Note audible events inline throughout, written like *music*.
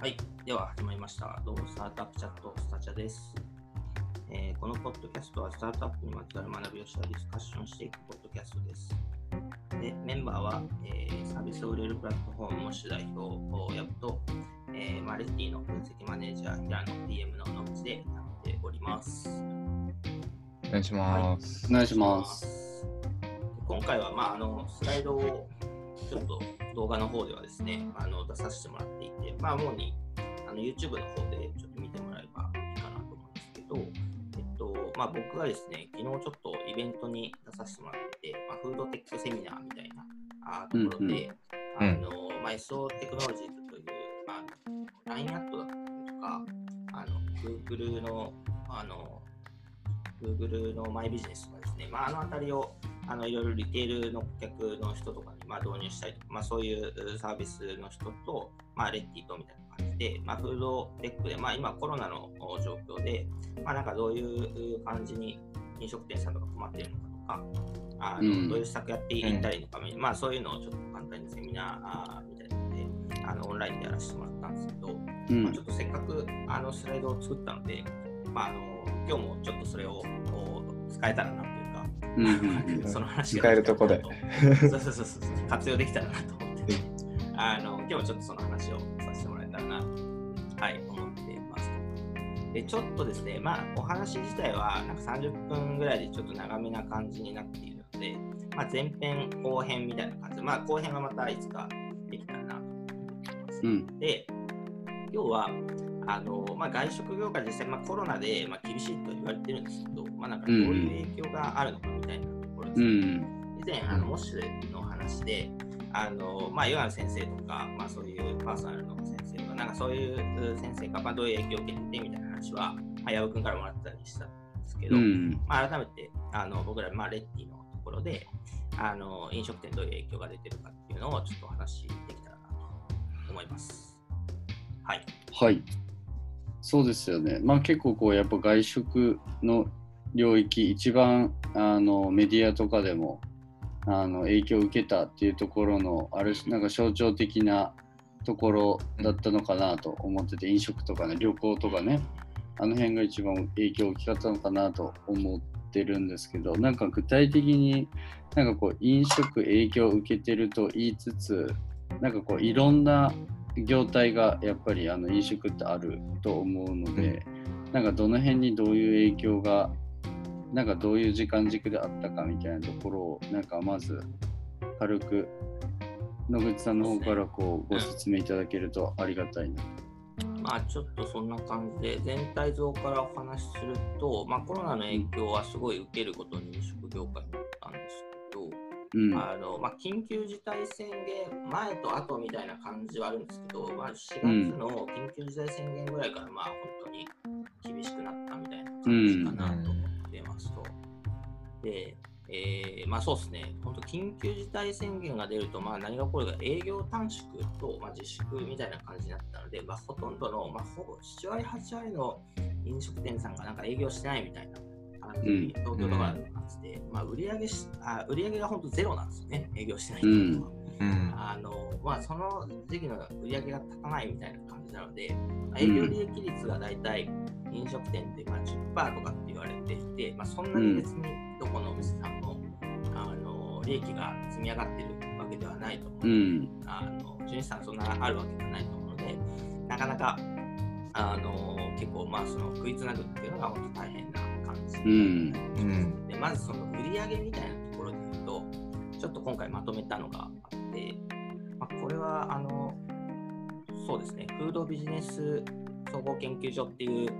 はい。では始まりました。どうも、スタートアップチャット、スタチャです。えーこのポッドキャストは、スタートアップにまつわる学びをしたディスカッションしていくポッドキャストです。で、メンバーは、えーサービスを売れるプラットフォームも主代表、ヤブと、えーマレッティの分析マネージャー、平野 PM の野口でやっております。お願いします。お願いします。今回は、まあ、あのスライドをちょっと動画の方ではですね、あの出させてもらって、まあ、主にあの YouTube の方でちょっと見てもらえばいいかなと思うんですけど、えっとまあ、僕がですね、昨日ちょっとイベントに出させてもらってまあ、フードテックセミナーみたいなあところで、うんうん。あのまあ、SO テクノロジーズという、まあ、LINE アットだったりとか、あの Google のあの Google のマイビジネスとかですね、まあ、あのあたりをあのいろいろリテールの顧客の人とかにまあ導入したりとか、まあ、そういうサービスの人と、まあ、レッティとみたいな感じで、まあ、フードテックで、まあ、今コロナの状況で、まあ、なんかどういう感じに飲食店さんとか困っているのかとか、あのうん。どういう施策やっていったらいいのか、まあ、そういうのをちょっと簡単にセミナーみたいなのであのオンラインでやらせてもらったんですけど、うん。まあ、ちょっとせっかくあのスライドを作ったので、まあ、あの今日もちょっとそれを使えたらなというか、うんうん *laughs* その話が使えるとこで。そうそうそうそう。活用できたらなとあの今日はちょっとその話をさせてもらえたらなと、はい、思ってます。で、ちょっとですね、まあ、お話自体はなんか30分ぐらいでちょっと長めな感じになっているので、まあ、前編後編みたいな感じで、まあ、後編はまたいつかできたらなと思ってます。うんで、今日はあの、まあ、外食業界実際、まあ、コロナで、まあ、厳しいと言われてるんですけど、まあ、なんかどういう影響があるのかみたいなところですうね。ん以前、あのモッシュの話で、あのまあ、ヨガの先生とか、まあ、そういうパーソナルの先生とか、なんかそういう先生が、まあ、どういう影響を受けててみたいな話は、まあ、矢部君からもらったりしたんですけど、うんまあ、改めてあの僕ら、まあ、レッティのところであの、飲食店どういう影響が出てるかっていうのをちょっとお話しできたらなと思います。はい。はいそうですよねまあ結構こうやっぱ外食の領域一番あのメディアとかでもあの影響を受けたっていうところのあるなんか象徴的なところだったのかなと思ってて飲食とかね旅行とかねあの辺が一番影響大きかったのかなと思ってるんですけどなんか具体的になんかこう飲食影響を受けてると言いつつなんかこういろんな業態がやっぱりあの飲食ってあると思うので、なんかどの辺にどういう影響がなんかどういう時間軸であったかみたいなところをなんかまず軽く野口さんの方からこうご説明いただけるとありがたいな。まあちょっとそんな感じで全体像からお話しすると、まあ、コロナの影響はすごい受けることに飲食業界になったんですけど、うん。あのまあ、緊急事態宣言前と後みたいな感じはあるんですけど、まあ、4月の緊急事態宣言ぐらいからまあ本当に厳しくなったみたいな感じかなと思ってますと。で、えーまあそうですね、本当緊急事態宣言が出ると、まあ、何が起こるか営業短縮と、まあ、自粛みたいな感じになったので、まあ、ほとんどの、まあ、ほぼ7割、8割の飲食店さんがなんか営業してないみたいな感じうんに東京とかで感じで、まあ、売り上げしあ売り上げが本当ゼロなんですよね、営業してないっていうのは。うん。あのまあ、その時期の売り上げが立たないみたいな感じなので、まあ営業利益率がだいたい飲食店ってまあ10%とかって言われていて、まあ、そんなに別にどこのお店さんも、あの利益が積み上がってるわけではないと思う。うので、ん。あの純資産そんなあるわけではないと思うので、なかなかあの結構まあその食いつなぐっていうのが本当大変な感じ。うん。うん。でまずその売り上げみたいなところで言うと、ちょっと今回まとめたのがあって、まあ、これはあのそうですね、フードビジネス総合研究所っていう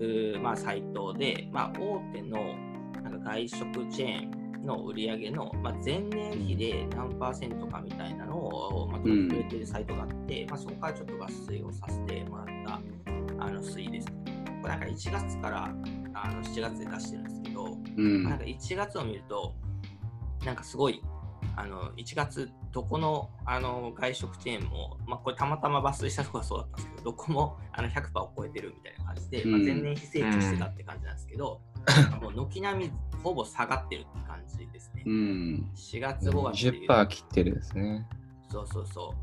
うーまあ、サイトで、まあ、大手のなんか外食チェーンの売り上げの、まあ、前年比で何パーセントかみたいなのをまとめてくれてるサイトがあって、まあ、そこからちょっと抜粋をさせてもらったあの推移です。これなんか1月からあの7月で出してるんですけど、うんなんか1月を見ると、なんかすごい、あの1月、どこのあの外食チェーンも、まあ、これたまたま抜粋したところがそうだったんですけど、どこもあの100%を超えてるみたいな感じで、まあ、うん前年比成長してたって感じなんですけど、もう軒並みほぼ下がってるって感じですね。うん4月、5月でいう10%切ってるですね。そうそうそ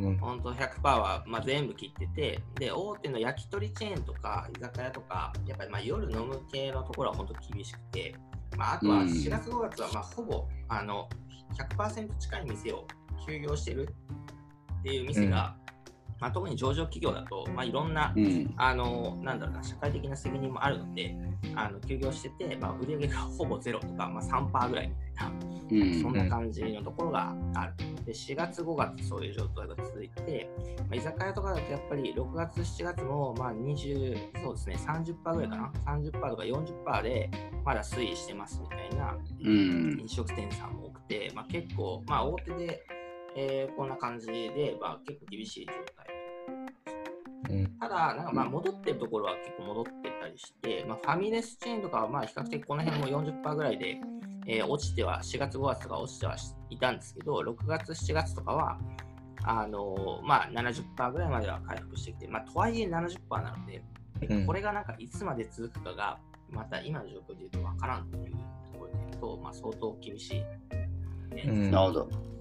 う。うん本当100%は、まあ、全部切ってて、で、大手の焼き鳥チェーンとか居酒屋とか、やっぱりまあ夜飲む系のところは本当厳しくて、まあ、あとはうん。4月5月はまあほぼあの100%近い店を休業してるっていう店が、まあ、特に上場企業だと、まあ、いろんな、うん。あのなんだろうな社会的な責任もあるので、あの休業してて、まあ、売上がほぼゼロとか、まあ、3%ぐらいみたいな。うんそんな感じのところがある。で、4月、5月、そういう状態が続いて、まあ、居酒屋とかだとやっぱり6月、7月も、まあ、20、そうですね、30%ぐらいかな、30%とか40%でまだ推移してますみたいなうん。飲食店さんも多くて、まあ、結構、まあ、大手で、えーこんな感じで、まあ、結構厳しい状態。うんただ、なんかまあ戻ってるところは結構戻ってたりして、まあ、ファミレスチェーンとかはまあ比較的この辺も40%ぐらいで、えー落ちては、4月、5月とか落ちてはいたんですけど、6月、7月とかは、あのーまあ、70%ぐらいまでは回復してきて、まあ、とはいえ70%なので、うんこれがなんかいつまで続くかが、また今の状況で言うとわからんというところで言うと、まあ、相当厳しい、ねうんなるほど。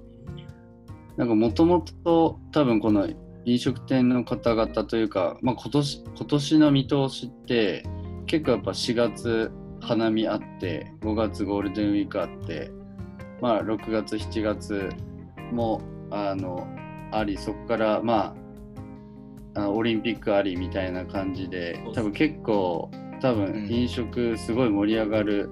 なんかもともと多分この飲食店の方々というか、まあ、今年今年の見通しって結構やっぱ4月花見あって5月ゴールデンウィークあって、まあ、6月7月もあのありそこからまああオリンピックありみたいな感じで多分結構多分飲食すごい盛り上がる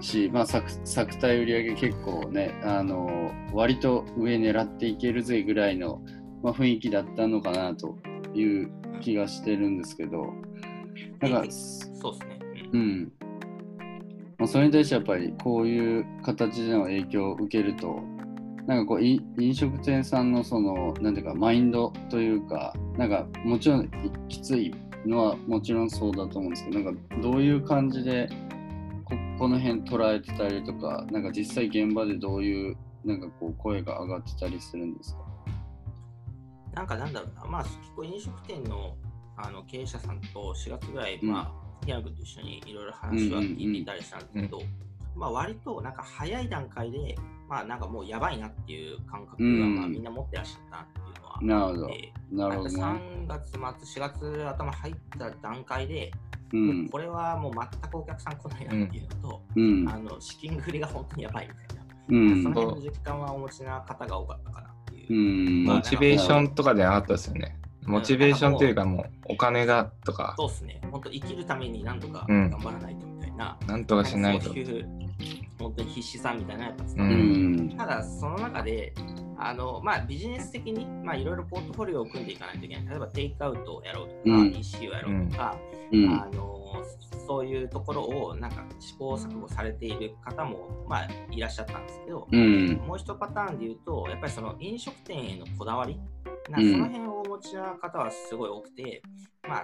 し、まあ、作作体売り上げ結構ねあの割と上狙っていけるぜぐらいの、まあ、雰囲気だったのかなという気がしてるんですけど。なんかそうですね。ううん。んまあ、それに対してやっぱりこういう形での影響を受けるとなんかこうい飲食店さんのそのなんていうかマインドというかなんかもちろんいきついのはもちろんそうだと思うんですけどなんかどういう感じでここの辺捉えてたりとかなんか実際現場でどういうなんかこう声が上がってたりするんですか？なんかなんだろうな、まあ、結構飲食店のあの経営者さんと4月ぐらい、うん。まあ、平野君と一緒にいろいろ話は聞いたりしたんですけど、まあ、割となんか早い段階で、まあ、なんかもうやばいなっていう感覚が、うん。まあ、みんな持ってらっしゃったなっていうのはなるほど。なるほどね。3月末、4月頭入った段階で、うん。これはもう全くお客さん来ないなっていうのと、うん。あの資金繰りが本当にやばいみたいな、うん。その辺の実感はお持ちな方が多かったかなっていう。うん。まあモチベーションとかではなかったですよね。モチベーションというかもうお金がとか、そうですね、本当生きるためになんとかうん。頑張らないとみたいな、なんとかしないと。そう。いう本当に必死さみたいなやつううんん。ただ、その中で、あのまあ、ビジネス的にまあいろいろポートフォリオを組んでいかないといけない。例えば、テイクアウトをやろうとか、うん。EC をやろうとか、うん。あの、そういうところをなんか試行錯誤されている方も、まあ、いらっしゃったんですけど、うん。もう一パターンで言うと、やっぱりその飲食店へのこだわり、なうん。その辺をお持ちな方はすごい多くて、まあ、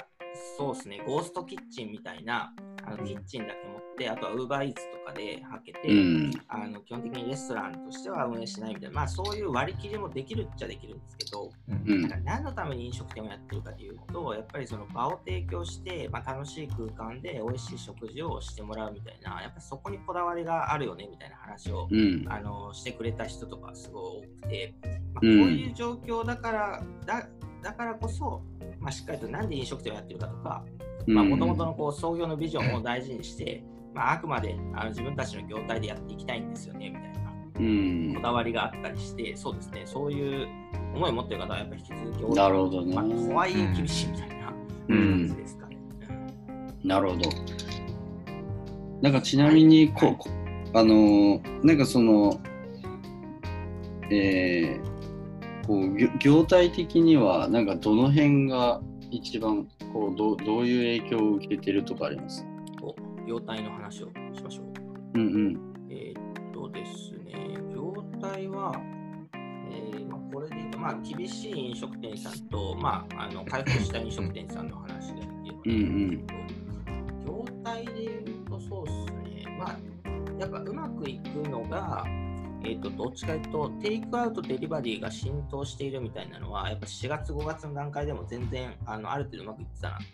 そうですね、ゴーストキッチンみたいな、あのキッチンだけて、あとはウーバーイーツとかではけて、うん。あの基本的にレストランとしては運営しないみたいな、まあそういう割り切りもできるっちゃできるんですけど、うん。うんなんか何のために飲食店をやってるかというと、やっぱりその場を提供して、まあ、楽しい空間で美味しい食事をしてもらうみたいな、やっぱりそこにこだわりがあるよねみたいな話を、うん。あのしてくれた人とかすごい多くて、まあ、こううんいう状況だから、だだからこそ、まあ、しっかりとなんで飲食店をやってるかとか、もともとのこう創業のビジョンを大事にして、まあ、あくまであの自分たちの業態でやっていきたいんですよねみたいな。うん。こだわりがあったりして、そうですね、そういう思いを持ってる方はやっぱり引き続き多い。なるほどね。まあ、とはいえ厳しいみたいなうん。感じですかね。なるほど。なんかちなみにこう、はい。こあのーなんかその、えーこう業業態的にはなんかどの辺が一番こうどうどういう影響を受けてるとかあります？お業態の話をしましょう。うんうん。えーっとですね、業態は、えーまあ、これで言うと、まあ、厳しい飲食店さんと、まあ、あの回復した飲食店さんの話ができればいいんですけど、業態で言うとそうですね、まあ、やっぱうまくいくのが、えー、とどっちかというと、テイクアウト、デリバリーが浸透しているみたいなのは、やっぱ4月、5月の段階でも全然あのある程度うまくいってたなって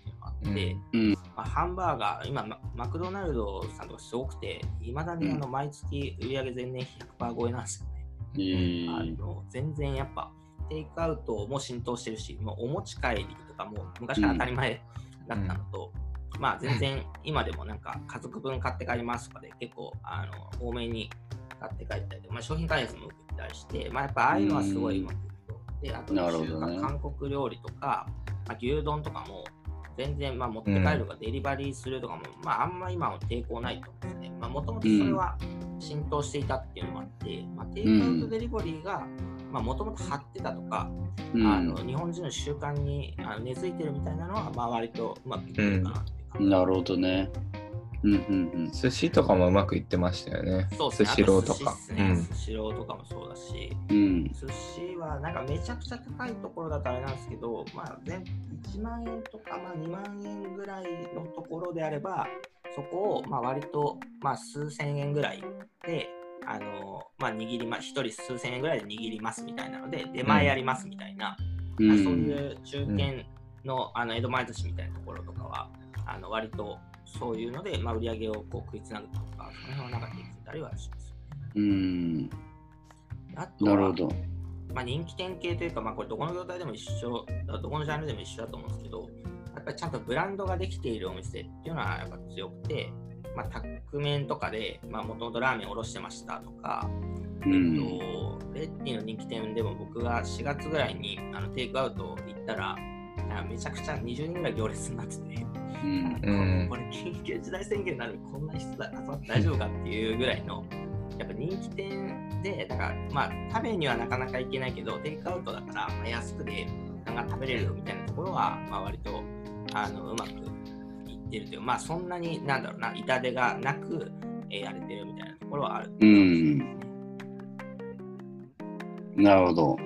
いうん。まあ、ハンバーガー、今マ、マクドナルドさんとかすごくて、いまだにあの毎月売上前年比100%超えなんですよね。えーあの全然やっぱテイクアウトも浸透してるし、もうお持ち帰りとかも昔から当たり前だったのと、まあ全然今でもなんか家族分買って帰りますとかで結構あの多めに買って帰ったりまあ、商品開発も受けたりして、まあやっぱああいうのはすごいうまくいくと。で、あと中華、韓国料理とか、まあ、牛丼とかも全然まあ持って帰るとかデリバリーするとかも、まああんま今は抵抗ないと思うんですね。まあもともとそれは浸透していたっていうのもあって、まあ、テイクアウトデリバリーがもともと張ってたとか、うん。あの日本人の習慣にあの根付いてるみたいなのは、まあ、割とうまくいってるかなっていう感じなるほどね。うんうん寿司とかもうまくいってましたよね。そうですね。スシローとあか寿司っすね。スシローとかもそうだし、うん。うん。寿司はなんかめちゃくちゃ高いところだとあれなんですけど、まあ、全1万円とか、まあ、2万円ぐらいのところであれば、そこをまあ割とまあ数千円ぐらいで、あのまあ、握りま、1人数千円ぐらいで握りますみたいなので、出前やりますみたいな、まあうんそういう中堅の,、あの江戸前寿司みたいなところとかは、あの割とそういうので、まあ、売り上げをこう食いつなぐとか、その辺はなんかできてたりはします。うん。あとはなるほど。まあ、人気店系というか、まあ、これどこの業態でも一緒、どこのジャンルでも一緒だと思うんですけど、やっぱりちゃんとブランドができているお店っていうのはやっぱ強くて、まあ、タック麺とかで、まあ、もともとラーメンおろしてましたとか、うん。えっと、レッティの人気店でも僕が4月ぐらいにあのテイクアウト行ったら、あめちゃくちゃ20人ぐらい行列になってて、うん。うんこれ緊急事態宣言なのにこんな人だ集まって大丈夫かっていうぐらいのやっぱ人気店でだからまあ食べにはなかなか行けないけどテイクアウトだから、まあ、安くでガンガン食べれるよみたいなところは、まあ、割とあのうまくいってるというまあそんなになんだろうな痛手がなく、えーやれてるみたいなところはあるうんなるほど。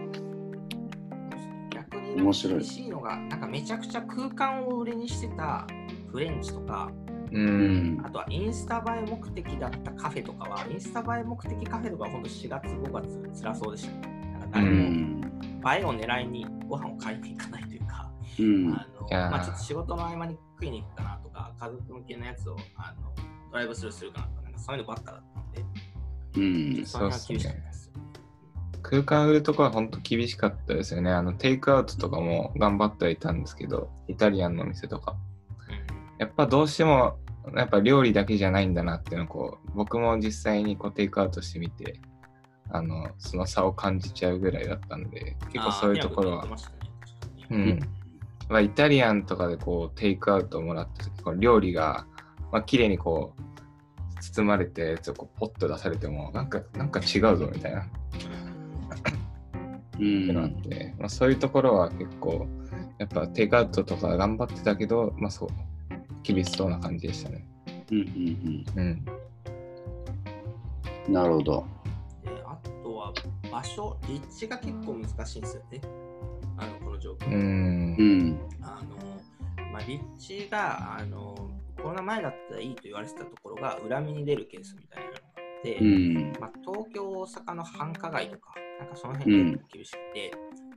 逆に面白い厳しいのがなんかめちゃくちゃ空間を売りにしてたフレンチとかう。うんんあ。とはインスタ映え目的だったカフェとかは、インスタ映え目的カフェとかは本当4月、5月、辛そうでしたね。なんかう誰もん。映えを狙いにご飯を買いに行かないというか、うん。あのまあ、ちょっと仕事の合間に食いに行くかなとか、家族向けのやつをあのドライブスルーするかなとか、なんかそういうのばっかだったので、うん。その辺は厳しかったです。空間売るとこは本当厳しかったですよね。あの、テイクアウトとかも頑張ってはいたんですけど、イタリアンのお店とか。やっぱどうしても、やっぱ料理だけじゃないんだなっていうのをこう、僕も実際にこうテイクアウトしてみて、あの、その差を感じちゃうぐらいだったんで、結構そういうところはねうん。まあ、イタリアンとかでこう、テイクアウトをもらった時、この料理が、まあ、綺麗にこう、包まれて、やつをこうポッと出されても、なんか、なんか違うぞみたいな。うってのがあっん。て、まあ、そういうところは結構やっぱテイクアウトとか頑張ってたけど、まあ、そう厳しそうな感じでしたね。うん。うん。うん。うん。なるほど。であとは場所、立地が結構難しいんですよね。あのこの状況。うんう。ん。あのまあ、立地があのコロナ前だったらいいと言われてたところが裏目に出るケースみたいなのがあって、うん。まあ、東京、大阪の繁華街とか、なんかその辺で厳しくて、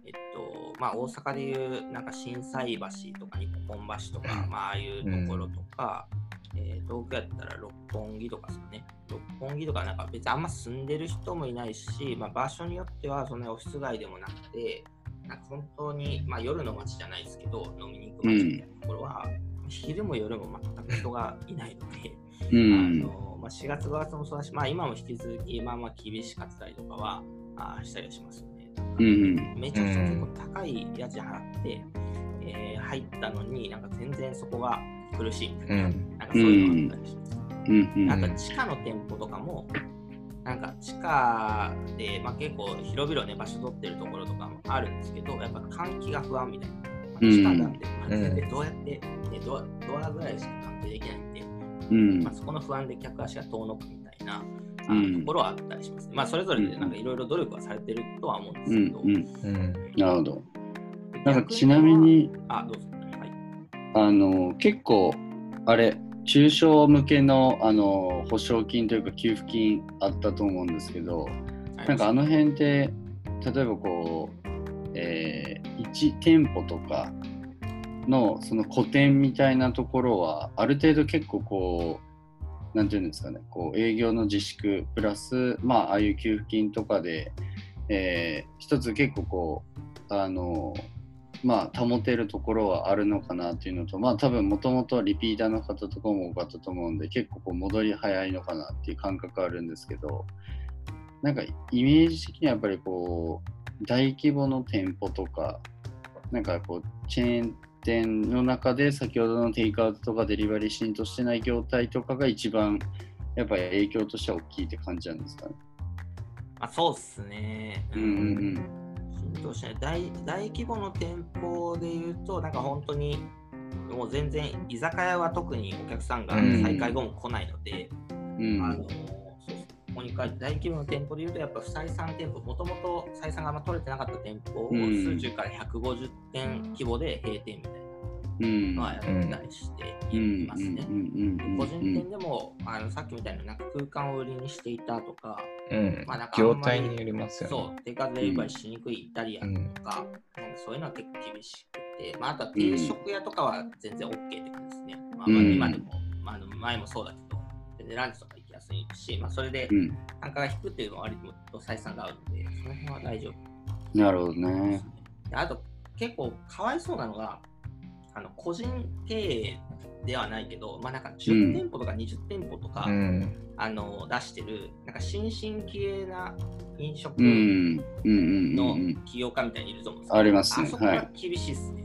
えっとまあ、大阪でいうなんか心斎橋とか日本橋とか、まあああいうところとか、えー東京やったら六本木とかですかね。六本木とかなんか別にあんま住んでる人もいないし、まあ、場所によってはそんなオフィス街でもなくて、なんか本当に、まあ、夜の街じゃないですけど、飲みに行く街みたいなところは、昼も夜も全く人がいないので、うあん。*laughs* のまあ、4月、5月もそうだし、まあ、今も引き続き、まあまあ厳しかったりとかはあしたりはしますよね。うん。めちゃくちゃ結構高い家賃払って、えー入ったのに、なんか全然そこが苦しいみたいな、うんなんかそういうのがあったりします。うん。あと地下の店舗とかも、なんか地下で、まあ、結構広々ね、場所取ってるところとかもあるんですけど、やっぱ換気が不安みたいな。まあ地下なんで、まあ全然どうやって、ねドアドアぐらいしか換気できないんで、うんまあ、そこの不安で客足が遠のくみたいな、あうんのところはあったりします、ね。まあ、それぞれでなんかいろいろ努力はされてるとは思うんですけど、うん。うん。うん。なるほど。なんかちなみに、あ、どうぞ。はい。あの結構あれ中小向けのあの保証金というか給付金あったと思うんですけどなんかあの辺って例えばこう、えー、1店舗とかのその個展みたいなところはある程度結構こうなんていうんですかねこう営業の自粛プラスまあああいう給付金とかで、えー一つ結構こうあのまあ保てるところはあるのかなっていうのとまあ多分もともとリピーターの方とかも多かったと思うんで結構こう戻り早いのかなっていう感覚あるんですけどなんかイメージ的にはやっぱりこう大規模の店舗とかなんかこうチェーン店の中で先ほどのテイクアウトとかデリバリー浸透してない業態とかが一番やっぱり影響としては大きいって感じなんですかね。あそうっすね。うん。うん浸透しない。大大規模の店舗で言うと、なんか本当にもう全然居酒屋は特にお客さんが再開後も来ないので、うん。あのに大規模の店舗で言うと、やっぱ不採算店舗、もともと採算があんま取れてなかった店舗をうん。数十から150店規模で閉店みたいうん。なのはやったりしていますね。個人店でもあのさっきみたいななんか空間を売りにしていたとか、うん。まあなんか業態によりますよね。そう、テイクアウトデリバリーしにくいイタリアンとか、なんかそういうのは結構厳しくて、まあ、あとは定食屋とかは全然 OK って感じですね。まあ、まあうん。今でも、まあ、前もそうだけど、全然ランチとかやすいし、まあ、それでうん単価が低いっていうのは割と採算があるので、その辺は大丈夫。なるほどでねあと、結構かわいそうなのが、あの個人経営ではないけど、まあ、なんか10店舗とか20店舗とか、うん。あの出してる、なんか新進気鋭な飲食うんうんうんのうん。起業家みたいにいると思うんですけど、ありますねあそこは厳しいですね。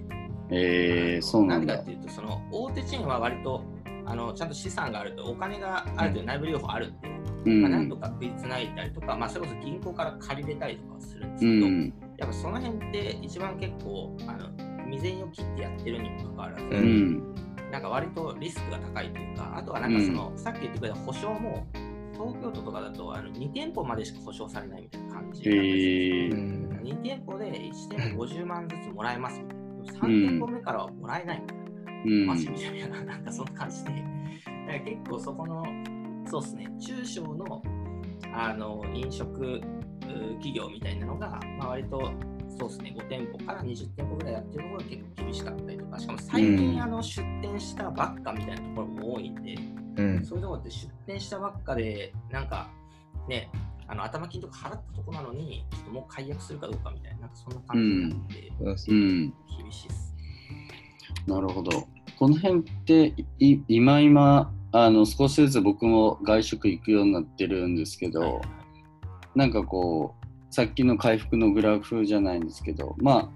えー、そうなんだでかっ。ていうと、その大手チェーンは割とあのちゃんと資産があると、お金があるという内部留保あるんで、うん。まあ、なんとか食いつないだりとか、まあ、それこそ銀行から借りれたりとかはするんですうけど、ん。やっぱその辺って一番結構、あの未然を切ってやってるにもかかわらず、ううん。なんか割とリスクが高いというか、あとはなんかその、さっき言ってくれた保証も、東京都とかだとあの2店舗までしか保証されないみたいな感じへなんですよ。うん2店舗で1店舗50万ずつもらえますみたいな。3店舗目からはもらえないみたいな。うんマジみたいな、*laughs* なんかそんな感じで。だから結構そこの、そうですね、中小のあの飲食う企業みたいなのが、まあ、割と、そうですね、5店舗から20店舗ぐらいやってるところが結構厳しかったりとか、しかも最近、うんあの出店したばっかみたいなところも多いんで、うん。そういうところって出店したばっかで、なんかね、あの頭金とか払ったとこなのに、ちょっともう解約するかどうかみたいな、なんかそんな感じになって、うん厳しいです。なるほど。この辺ってい今今あの少しずつ僕も外食行くようになってるんですけど、はい。なんかこうさっきの回復のグラフじゃないんですけどま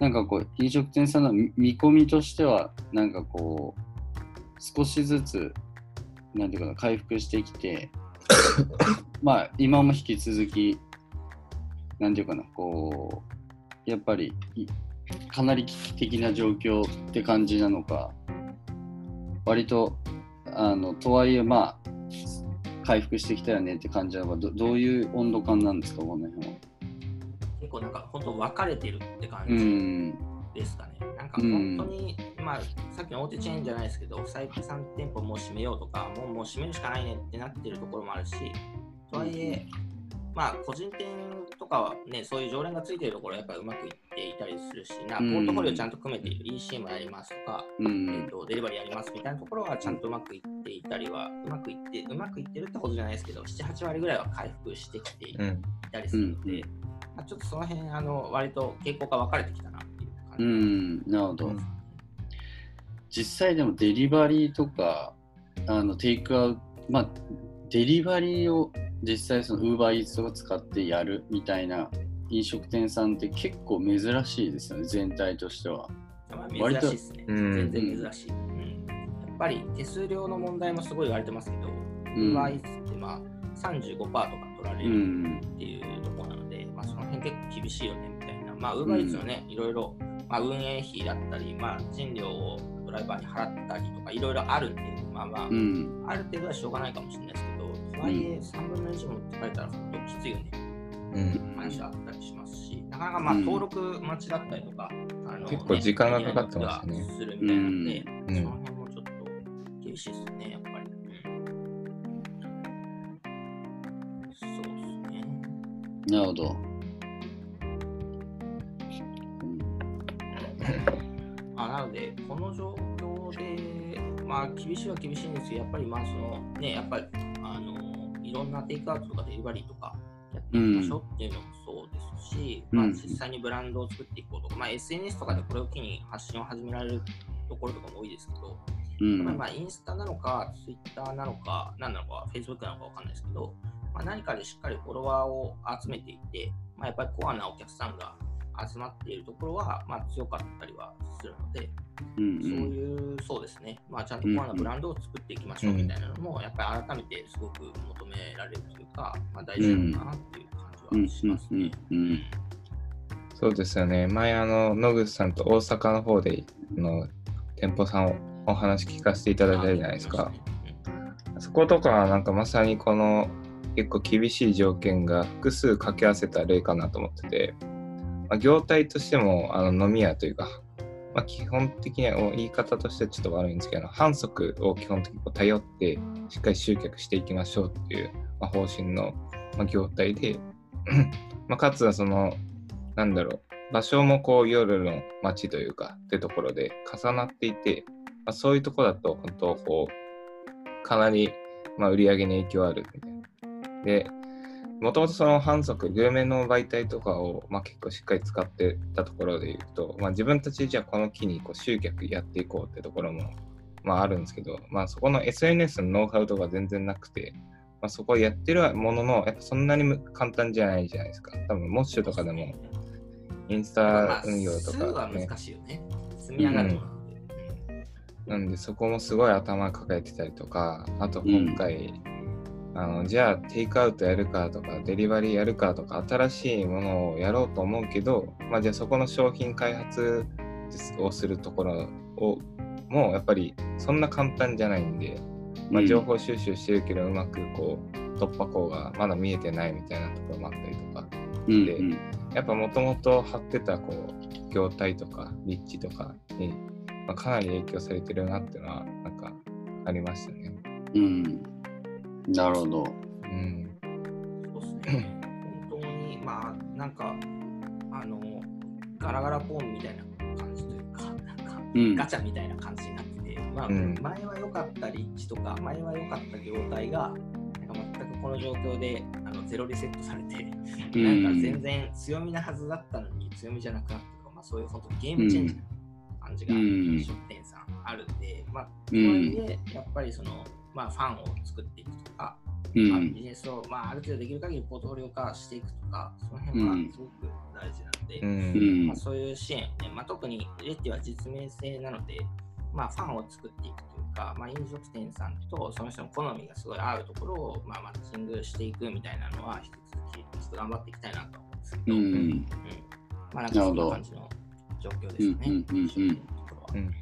あなんかこう飲食店さんの見見込みとしてはなんかこう少しずつなんていうかな回復してきて *laughs* まあ今も引き続きなんていうかなこうやっぱりいかなり危機的な状況って感じなのか。割とあのとはいえまあ回復してきたよねって感じなのか。どどういう温度感なんですかこの辺は。結構なんか本当分かれてるって感うじん。ですかね。なんか本当に、まあさっきの大手チェーンじゃないですけど、最近3店舗もう閉めようとか、もうもう閉めるしかないねってなってるところもあるし、とはいえ、まあ個人店とかはね、そういう常連がついてるところはやっぱりうまくいっていたりするし、なポうんートフォリオちゃんと組めている EC もやりますとか、うえんー、とデリバリーやりますみたいなところはちゃんとうまくいっていたりは、うまくいって、うまくいってるってことじゃないですけど、7、8割ぐらいは回復してきていうん。たりするので、うんまあ、ちょっとその辺、あの割と傾向が分かれてきたなっていう感じ。うんなるほど、うん実際でもデリバリーとかあのテイクアウトまあデリバリーを実際そのウーバーイーツとか使ってやるみたいな飲食店さんって結構珍しいですよね全体としては。まあ、珍しいですね。うん全然珍しい、うん。やっぱり手数料の問題もすごい言われてますけど、ウうんーバーイーツってまあ35%とか取られうるんっていうところなので、まあ、その辺結構厳しいよねみたいな。まあ、ウーバーイーツのね、いろいろ、まあ、運営費だったり、まあ、賃料をドライバーに払ったりとか、いろいろあるんで、まあまあ、うんある程度はしょうがないかもしれないですけど、とはいえ3分の1も持ってかれたら本当きついよねうん。話はあったりしますし、なかなかまあうん登録待ちだったりとか、あの結構時間がかかってますねするみたいなんで、うんその辺もちょっと厳しいですね、やっぱり。うんそうですね。なるほど。まあ、なので、この状況で、まあ、厳しいは厳しいんですけど、やっぱりまあ、そのね、やっぱり、あの、いろんなテイクアウトとかデリバリーとかやっていきましょうっていうのもそうですますし、まあ、実際にブランドを作っていこうとか、まあ、SNS とかでこれを機に発信を始められるところとかも多いですけど、うん、まあ、インスタなのか、ツイッターなのか、何なのか、フェイスブックなのかわかんないですけど、まあ、何かでしっかりフォロワーを集めていて、まあ、やっぱりコアなお客さんが集まっているところは、まあ、強かったりはするので、うんうん、そういう、そうですね、まあ、ちゃんとコアなブランドを作っていきましょうみたいなのも、やっぱり改めてすごく求められるというか、まあ、大事なのかなっていう感じはしますね。そうですよね。前、あの、野口さんと大阪の方での店舗さんをお話聞かせていただいたじゃないですか。そことかはなんかまさにこの結構厳しい条件が複数掛け合わせた例かなと思ってて、まあ、業態としてもあの飲み屋というか、まあ、基本的には言い方としてはちょっと悪いんですけど、反則を基本的に頼ってしっかり集客していきましょうっていう、まあ、方針の、ま業態で、*clears throat* まかつはその、なんだろう、場所もこう夜の街というかってところで重なっていて、まそういうところだと本当こう、かなりま売り上げに影響あるみたいな。で、もともとその反則、グルメの媒体とかを、まあ、結構しっかり使ってたところで言うと、まあ、自分たちじゃあこの機にこう集客やっていこうってところも、まあ、あるんですけど、まあ、そこの SNS のノウハウとか全然なくて、まあ、そこやってるものの、やっぱそんなに簡単じゃないじゃないですか。多分、モッシュとかでも、インスタ運用とか、ね、まあ、難しいよね。積み上がるもの、うん、なんで、そこもすごい頭抱えてたりとか、あと今回、うんあのじゃあテイクアウトやるかとかデリバリーやるかとか新しいものをやろうと思うけど、まあ、じゃあそこの商品開発をするところをもうやっぱりそんな簡単じゃないんで、まあ、情報収集してるけどうまくこう突破口がまだ見えてないみたいなところもあったりとか、うん、でやっぱもともと張ってたこう業態とか立地とかに、まあ、かなり影響されてるなっていうのはなんかありましたね。うんなるほど。うん。そうですね。本当に、まあ、なんか、あの、ガラガラポンみたいな感じというか、なんか、ガチャみたいな感じになってて、まあ、前は良かった立地とか、前は良かった業態が、なんか全くこの状況であのゼロリセットされて、なんか全然強みなはずだったのに強みじゃなくなったとか、まあ、そういう本当ゲームチェンジな感じが飲食店さんあるんで、まあ、とはいえ、やっぱりその、まあ、ファンを作っていくとか、うん、まあ、ビジネスを、まあ、ある程度できる限りポートフォリオ化していくとか、その辺はすごく大事なので、うん、まあ、そういう支援をね、まあ、特にレッティは実名制なので、まあ、ファンを作っていくというか、まあ、飲食店さんとその人の好みがすごい合うところを、まあ、マッチングしていくみたいなのは、引き続きちょっと頑張っていきたいなと思うんですけど、うん、うん、まあ、なんかそんな感じの状況ですね。うん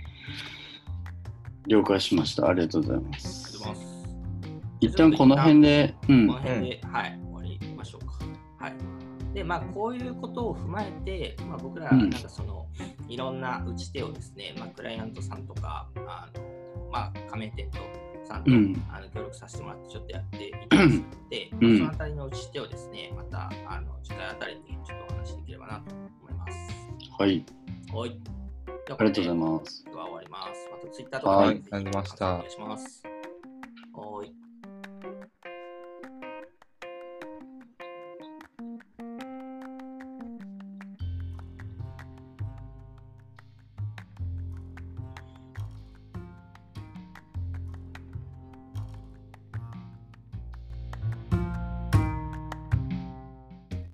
了解しました。ありがとうございます。一旦この辺で、うん、この辺で、はい、終わりましょうか。はい。で、まあ、こういうことを踏まえて、まあ、僕ら、なんかその、いろんな打ち手をですね、まあ、クライアントさんとか、あのまあ、加盟店とさんと、うん、あの協力させてもらって、ちょっとやっていたりするので、うん、そのあたりの打ち手をですね、また、あの次回あたりにちょっとお話しできればなと思います。はい。はい。ありがとうございます。では終わります。またツイッターとかで、はい、ました。お願いします。はい。